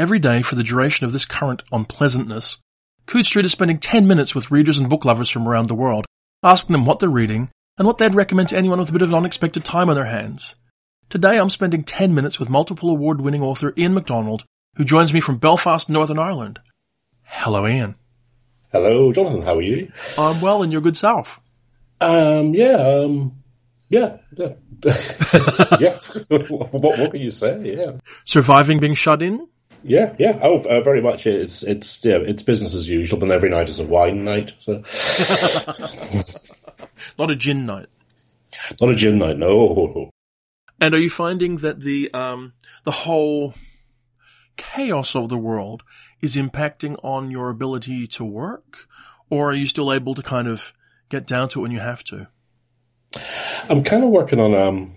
Every day for the duration of this current unpleasantness, Coode Street is spending 10 minutes with readers and book lovers from around the world, asking them what they're reading and what they'd recommend to anyone with a bit of unexpected time on their hands. Today I'm spending 10 minutes with multiple award winning author Ian McDonald, who joins me from Belfast, Northern Ireland. Hello, Ian. Hello, Jonathan. How are you? I'm well, and your good self. Um, yeah, um, yeah, yeah, yeah. what, what can you say? Yeah, surviving being shut in. Yeah, yeah. Oh, uh, very much. It's it's yeah, it's business as usual. But every night is a wine night. So, not a gin night. Not a gin night. No. And are you finding that the um the whole chaos of the world is impacting on your ability to work, or are you still able to kind of get down to it when you have to? I'm kind of working on um.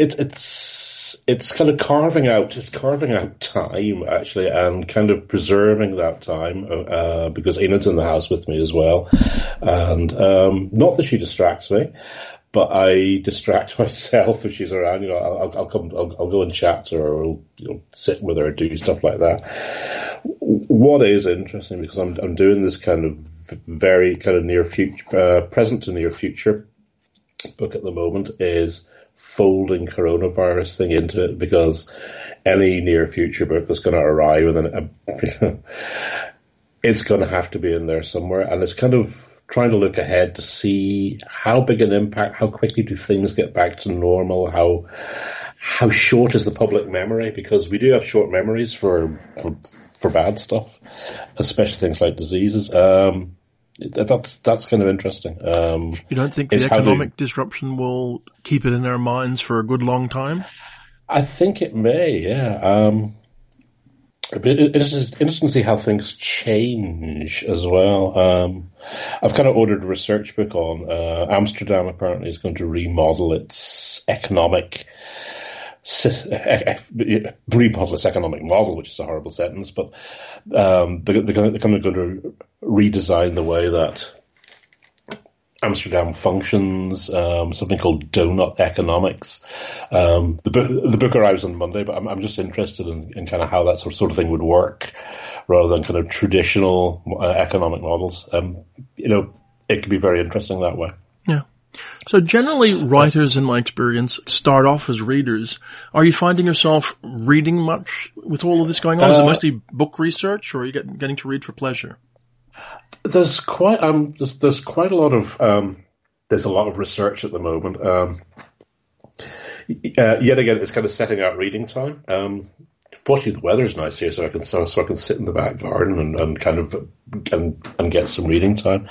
It's it's it's kind of carving out it's carving out time actually and kind of preserving that time uh, because Enid's in the house with me as well, and um, not that she distracts me, but I distract myself if she's around. You know, I'll, I'll come, I'll, I'll, go and chat to her, or you know, sit with her, or do stuff like that. What is interesting because I'm I'm doing this kind of very kind of near future, uh, present to near future book at the moment is folding coronavirus thing into it because any near future book that's going to arrive within a, it's going to have to be in there somewhere, and it's kind of trying to look ahead to see how big an impact, how quickly do things get back to normal, how how short is the public memory? Because we do have short memories for for, for bad stuff, especially things like diseases. Um, that's that's kind of interesting. Um, you don't think the economic disruption will keep it in their minds for a good long time? I think it may. Yeah. Um, it is interesting to see how things change as well. Um, I've kind of ordered a research book on uh, Amsterdam. Apparently, is going to remodel its economic remodel its economic model, which is a horrible sentence, but um, they're, they're, kind of going to redesign the way that Amsterdam functions, um, something called donut economics. Um, the book the book arrives on Monday, but I'm, I'm just interested in, in, kind of how that sort of thing would work, rather than kind of traditional uh, economic models. Um, you know, it could be very interesting that way. Yeah. So generally, writers, in my experience, start off as readers. Are you finding yourself reading much with all of this going on? Is it uh, mostly book research, or are you get, getting to read for pleasure? There's quite um there's there's quite a lot of um there's a lot of research at the moment. Um, uh, yet again, it's kind of setting out reading time. Um, fortunately, the weather's nice here, so I can so, so I can sit in the back garden and, and kind of and, and get some reading time.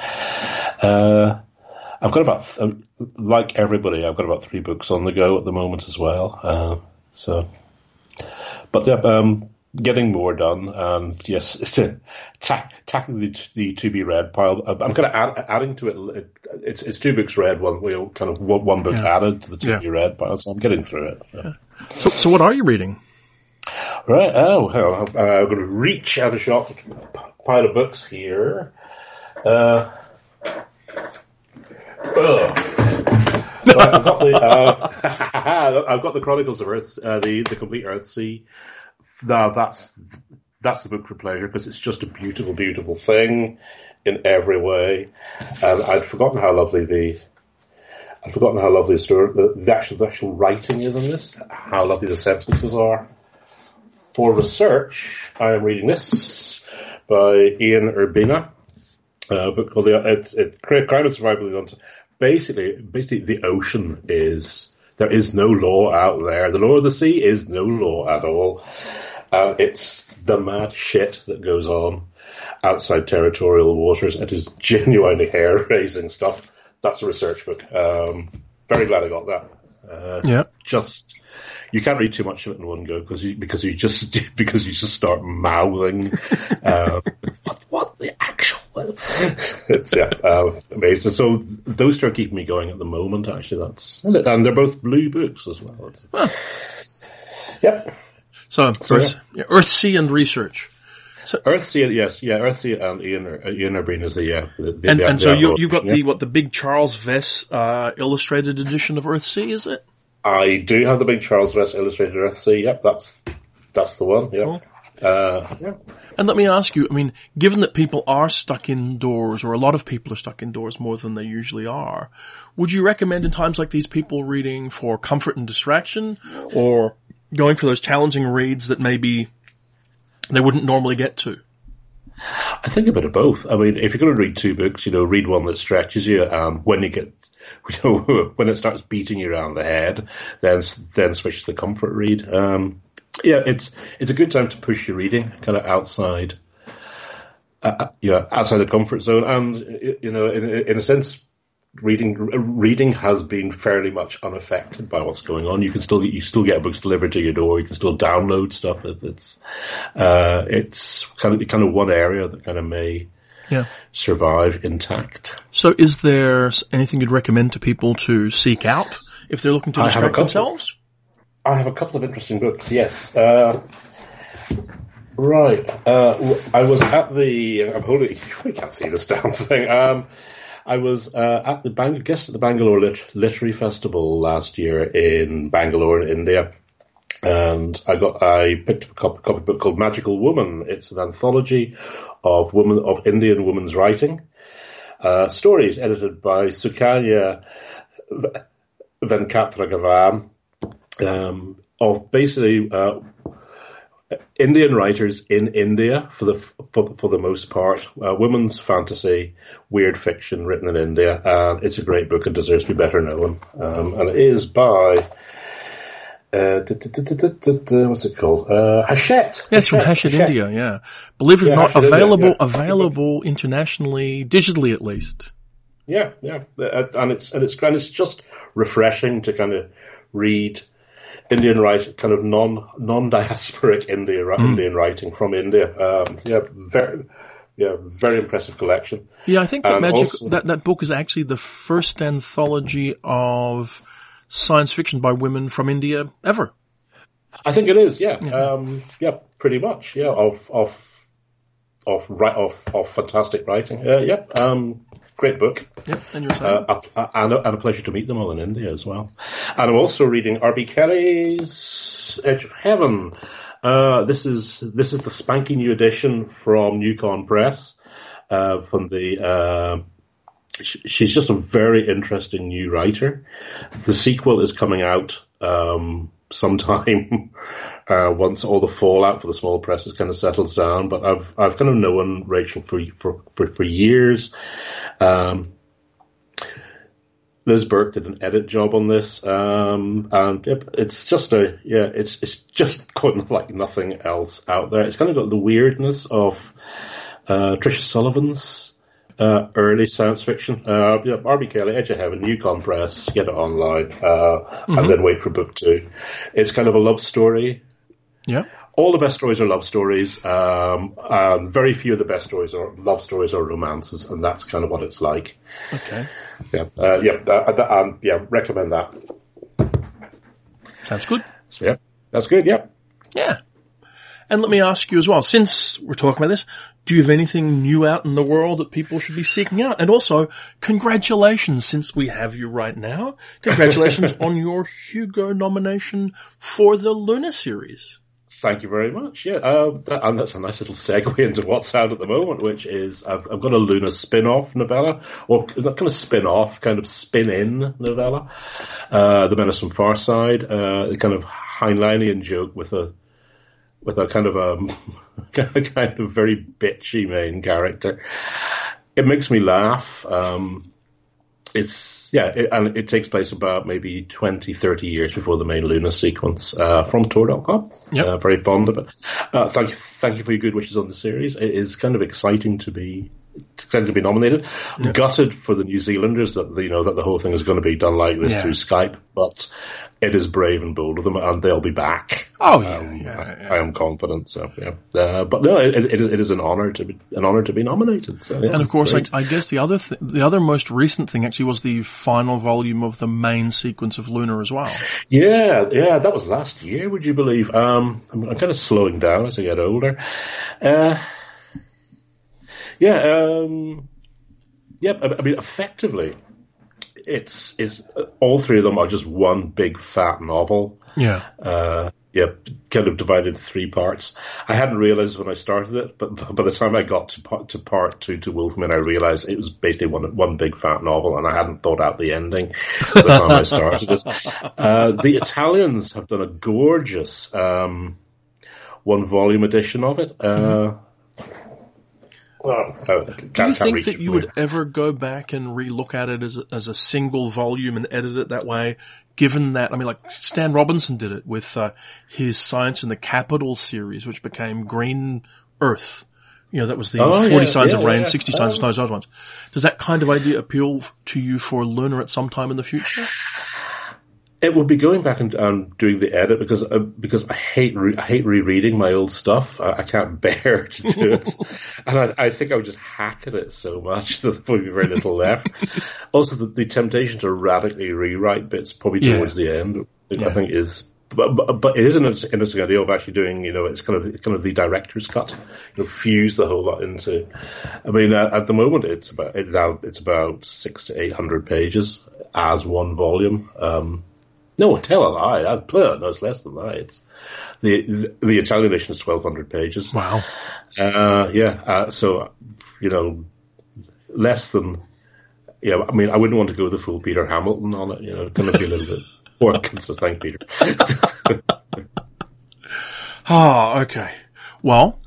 Uh, I've got about like everybody, I've got about three books on the go at the moment as well. Uh, so, but yeah, um, getting more done, and yes, ta- tackling the, the to be read pile. I'm kind of add, adding to it. It's it's two books read, one know, kind of one book yeah. added to the to yeah. be read pile. So I'm getting through it. Yeah. So so what are you reading? Right. Oh, uh, I'm going to reach out a shop pile of books here. Uh, I've, got the, uh, I've got the Chronicles of Earth, uh, the the complete Earthsea no, that's that's the book for pleasure because it's just a beautiful, beautiful thing in every way. And I'd forgotten how lovely the I'd forgotten how lovely the story, the, the actual the actual writing is in this. How lovely the sentences are. For research, I am reading this by Ian Urbina, a book called the it's it, Crime and Survival. Basically, basically the ocean is there is no law out there. The law of the sea is no law at all. Uh, it's the mad shit that goes on outside territorial waters. It is genuinely hair raising stuff. That's a research book. Um, very glad I got that. Uh, yeah. Just you can't read too much of it in one go because you because you just because you just start mouthing. uh, what the actual? it's yeah, uh, amazing. So those two are keeping me going at the moment. Actually, that's and they're both blue books as well. Huh. Yep. So, so Earth, yeah. Earthsea and research. So, Earthsea, yes, yeah, Earthsea and Ian, uh, Ian Urbina is the, yeah. The, the, and, the, and so you, you got yeah. the, what, the big Charles Vess, uh, illustrated edition of Earthsea, is it? I do have the big Charles Vess illustrated Earthsea, yep, that's, That's the one. Yeah. Cool. Uh, yeah. And let me ask you, I mean, given that people are stuck indoors, or a lot of people are stuck indoors more than they usually are, would you recommend in times like these people reading for comfort and distraction, or going for those challenging reads that maybe they wouldn't normally get to? I think a bit of both. I mean, if you're going to read two books, you know, read one that stretches you, and when you get, you know, when it starts beating you around the head, then then switch to the comfort read. Um, yeah, it's it's a good time to push your reading kind of outside, uh, yeah, outside the comfort zone, and you know, in, in a sense, reading reading has been fairly much unaffected by what's going on. You can still you still get books delivered to your door. You can still download stuff. It's uh, it's kind of kind of one area that kind of may Yeah. survive intact. So is there anything you'd recommend to people to seek out if they're looking to I have a distract themselves? I have a couple of interesting books. Yes. Uh, right. Uh, I was at the. I'm holding. We can't see this damn thing. Um, I was uh, at the Bang, guest at the Bangalore Lit- Literary Festival last year in Bangalore, in India, and I got I picked up a copy, copy book called Magical Woman. It's an anthology of women of Indian women's writing. Uh, stories edited by Sukanya Venkatraghavan um, of basically uh, Indian writers in India for the for, for the most part, uh, women's fantasy, weird fiction written in India, and it's a great book and deserves to be better known. Um, and it is by. Uh, what's it called? Uh, Hachette. Yeah, it's from Hachette, India, yeah. Believe it or Yeah, not, Hachette, India, available, yeah. available internationally, digitally at least. Yeah, yeah, Uh, and it's and it's and it's just refreshing to kind of read Indian writing, kind of non non diasporic India Indian writing from India. Um, yeah, very yeah, very impressive collection. Yeah, I think that And magic, also- that, that book is actually the first anthology of science fiction by women from India ever. I think it is. Yeah, um, yeah, pretty much. Yeah, of of of right of of fantastic writing. Uh, yeah, um, great book. Yep, and you're? Uh, a- and, a, and a pleasure to meet them all in India as well. And I'm also reading R.B. Kelly's Edge of Heaven. Uh, this is this is the spanking new edition from NewCon Press. Uh, from the uh, sh- she's just a very interesting new writer. The sequel is coming out um, sometime uh, once all the fallout for the small press has kind of settles down. But I've I've kind of known Rachel for for for, for years. Um, Liz Burke did an edit job on this, um, and yep, it's just a yeah, it's it's just quite like nothing else out there. It's kind of got the weirdness of uh, Tricia Sullivan's uh, early science fiction. Uh, yeah, R.B. Kelly, Edge of Heaven, NewCon Press, get it online, uh, and then wait for book two. It's kind of a love story. Yeah. All the best stories are love stories. Um, very few of the best stories are love stories or romances, and that's kind of what it's like. Okay. Yeah, uh, yeah, uh, uh, um, yeah. Recommend that. Sounds good. So yeah, that's good. Yeah. Yeah. And let me ask you as well, since we're talking about this, do you have anything new out in the world that people should be seeking out? And also, congratulations, since we have you right now. Congratulations on your Hugo nomination for the Luna series. Thank you very much. Yeah, uh, that, and that's a nice little segue into what's out at the moment, which is I've, I've got a Luna spin-off novella, or not kind of spin-off, kind of spin-in novella. Uh, the Menace from Farside, uh, kind of Heinleinian joke with a with a kind of a kind of very bitchy main character. It makes me laugh. Um, it's yeah, it, and it takes place about maybe 20, 30 years before the main Luna sequence uh, from Tor.com. Yep. Uh, very fond of it. Uh, thank you, thank you for your good wishes on the series. It is kind of exciting to be to be nominated. Gutted for the New Zealanders that you know that the whole thing is going to be done like this Yeah. through Skype, but it is brave and bold of them, and they'll be back. Oh, yeah, Um, yeah, I, yeah. I am confident. So yeah, uh, but no, it, it, it is an honor to be an honor to be nominated. So, yeah, And of course, I. I guess the other th- the other most recent thing actually was the final volume of the main sequence of Luna as well. Yeah, yeah, that was last year. Would you believe? Um, I'm, I'm kind of slowing down as I get older. Uh, yeah, um, yeah. I, I mean, effectively, it's it's all three of them are just one big fat novel. Yeah. Uh, yeah, kind of divided into three parts. I hadn't realized when I started it, but by the time I got to part, to part two to Wolf Moon, I realized it was basically one one big fat novel, and I hadn't thought out the ending by the time I started it. Uh, the Italians have done a gorgeous um, one volume edition of it. Uh, Uh, Do you think that you would ever go back and relook at it as a, as a single volume and edit it that way? Given that, I mean, like Stan Robinson did it with uh, his Science in the Capital series, which became Green Earth. You know, that was the oh, 40 yeah, Signs yeah, of Rain, yeah. 60 Signs of those ones. Does that kind of idea appeal to you for Luna at some time in the future? It would be going back and um, doing the edit because uh, because I hate re- I hate rereading my old stuff. I, I can't bear to do it, and I, I, think I would just hack at it so much that there would be very little left. also, the, the, temptation to radically rewrite bits probably towards yeah. the end, yeah. I think is. But, but, but, it is an interesting idea of actually doing, you know, it's kind of kind of the director's cut, you know, fuse the whole lot into. I mean, uh, at the moment, it's about it now it's about six to eight hundred pages as one volume. Um, no, tell a lie. I'd play it. No, it's less than that. It's the the, Italian edition is twelve hundred pages. Wow. Uh, yeah. Uh, so you know, less than. Yeah, I mean, I wouldn't want to go with the full Peter Hamilton on it. You know, it's going to be a little bit more consistent, thank Peter. Ah, oh, okay. Well,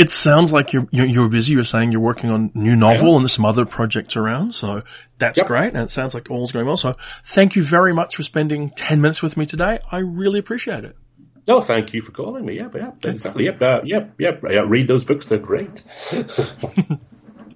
it sounds like you're, you're, busy. You're saying you're working on new novel and there's some other projects around. So that's yep. great. And it sounds like all's going well. So thank you very much for spending 10 minutes with me today. I really appreciate it. No, thank you for calling me. Yeah, yeah, exactly. Yep, uh, yep, yep. Yeah, read those books. They're great.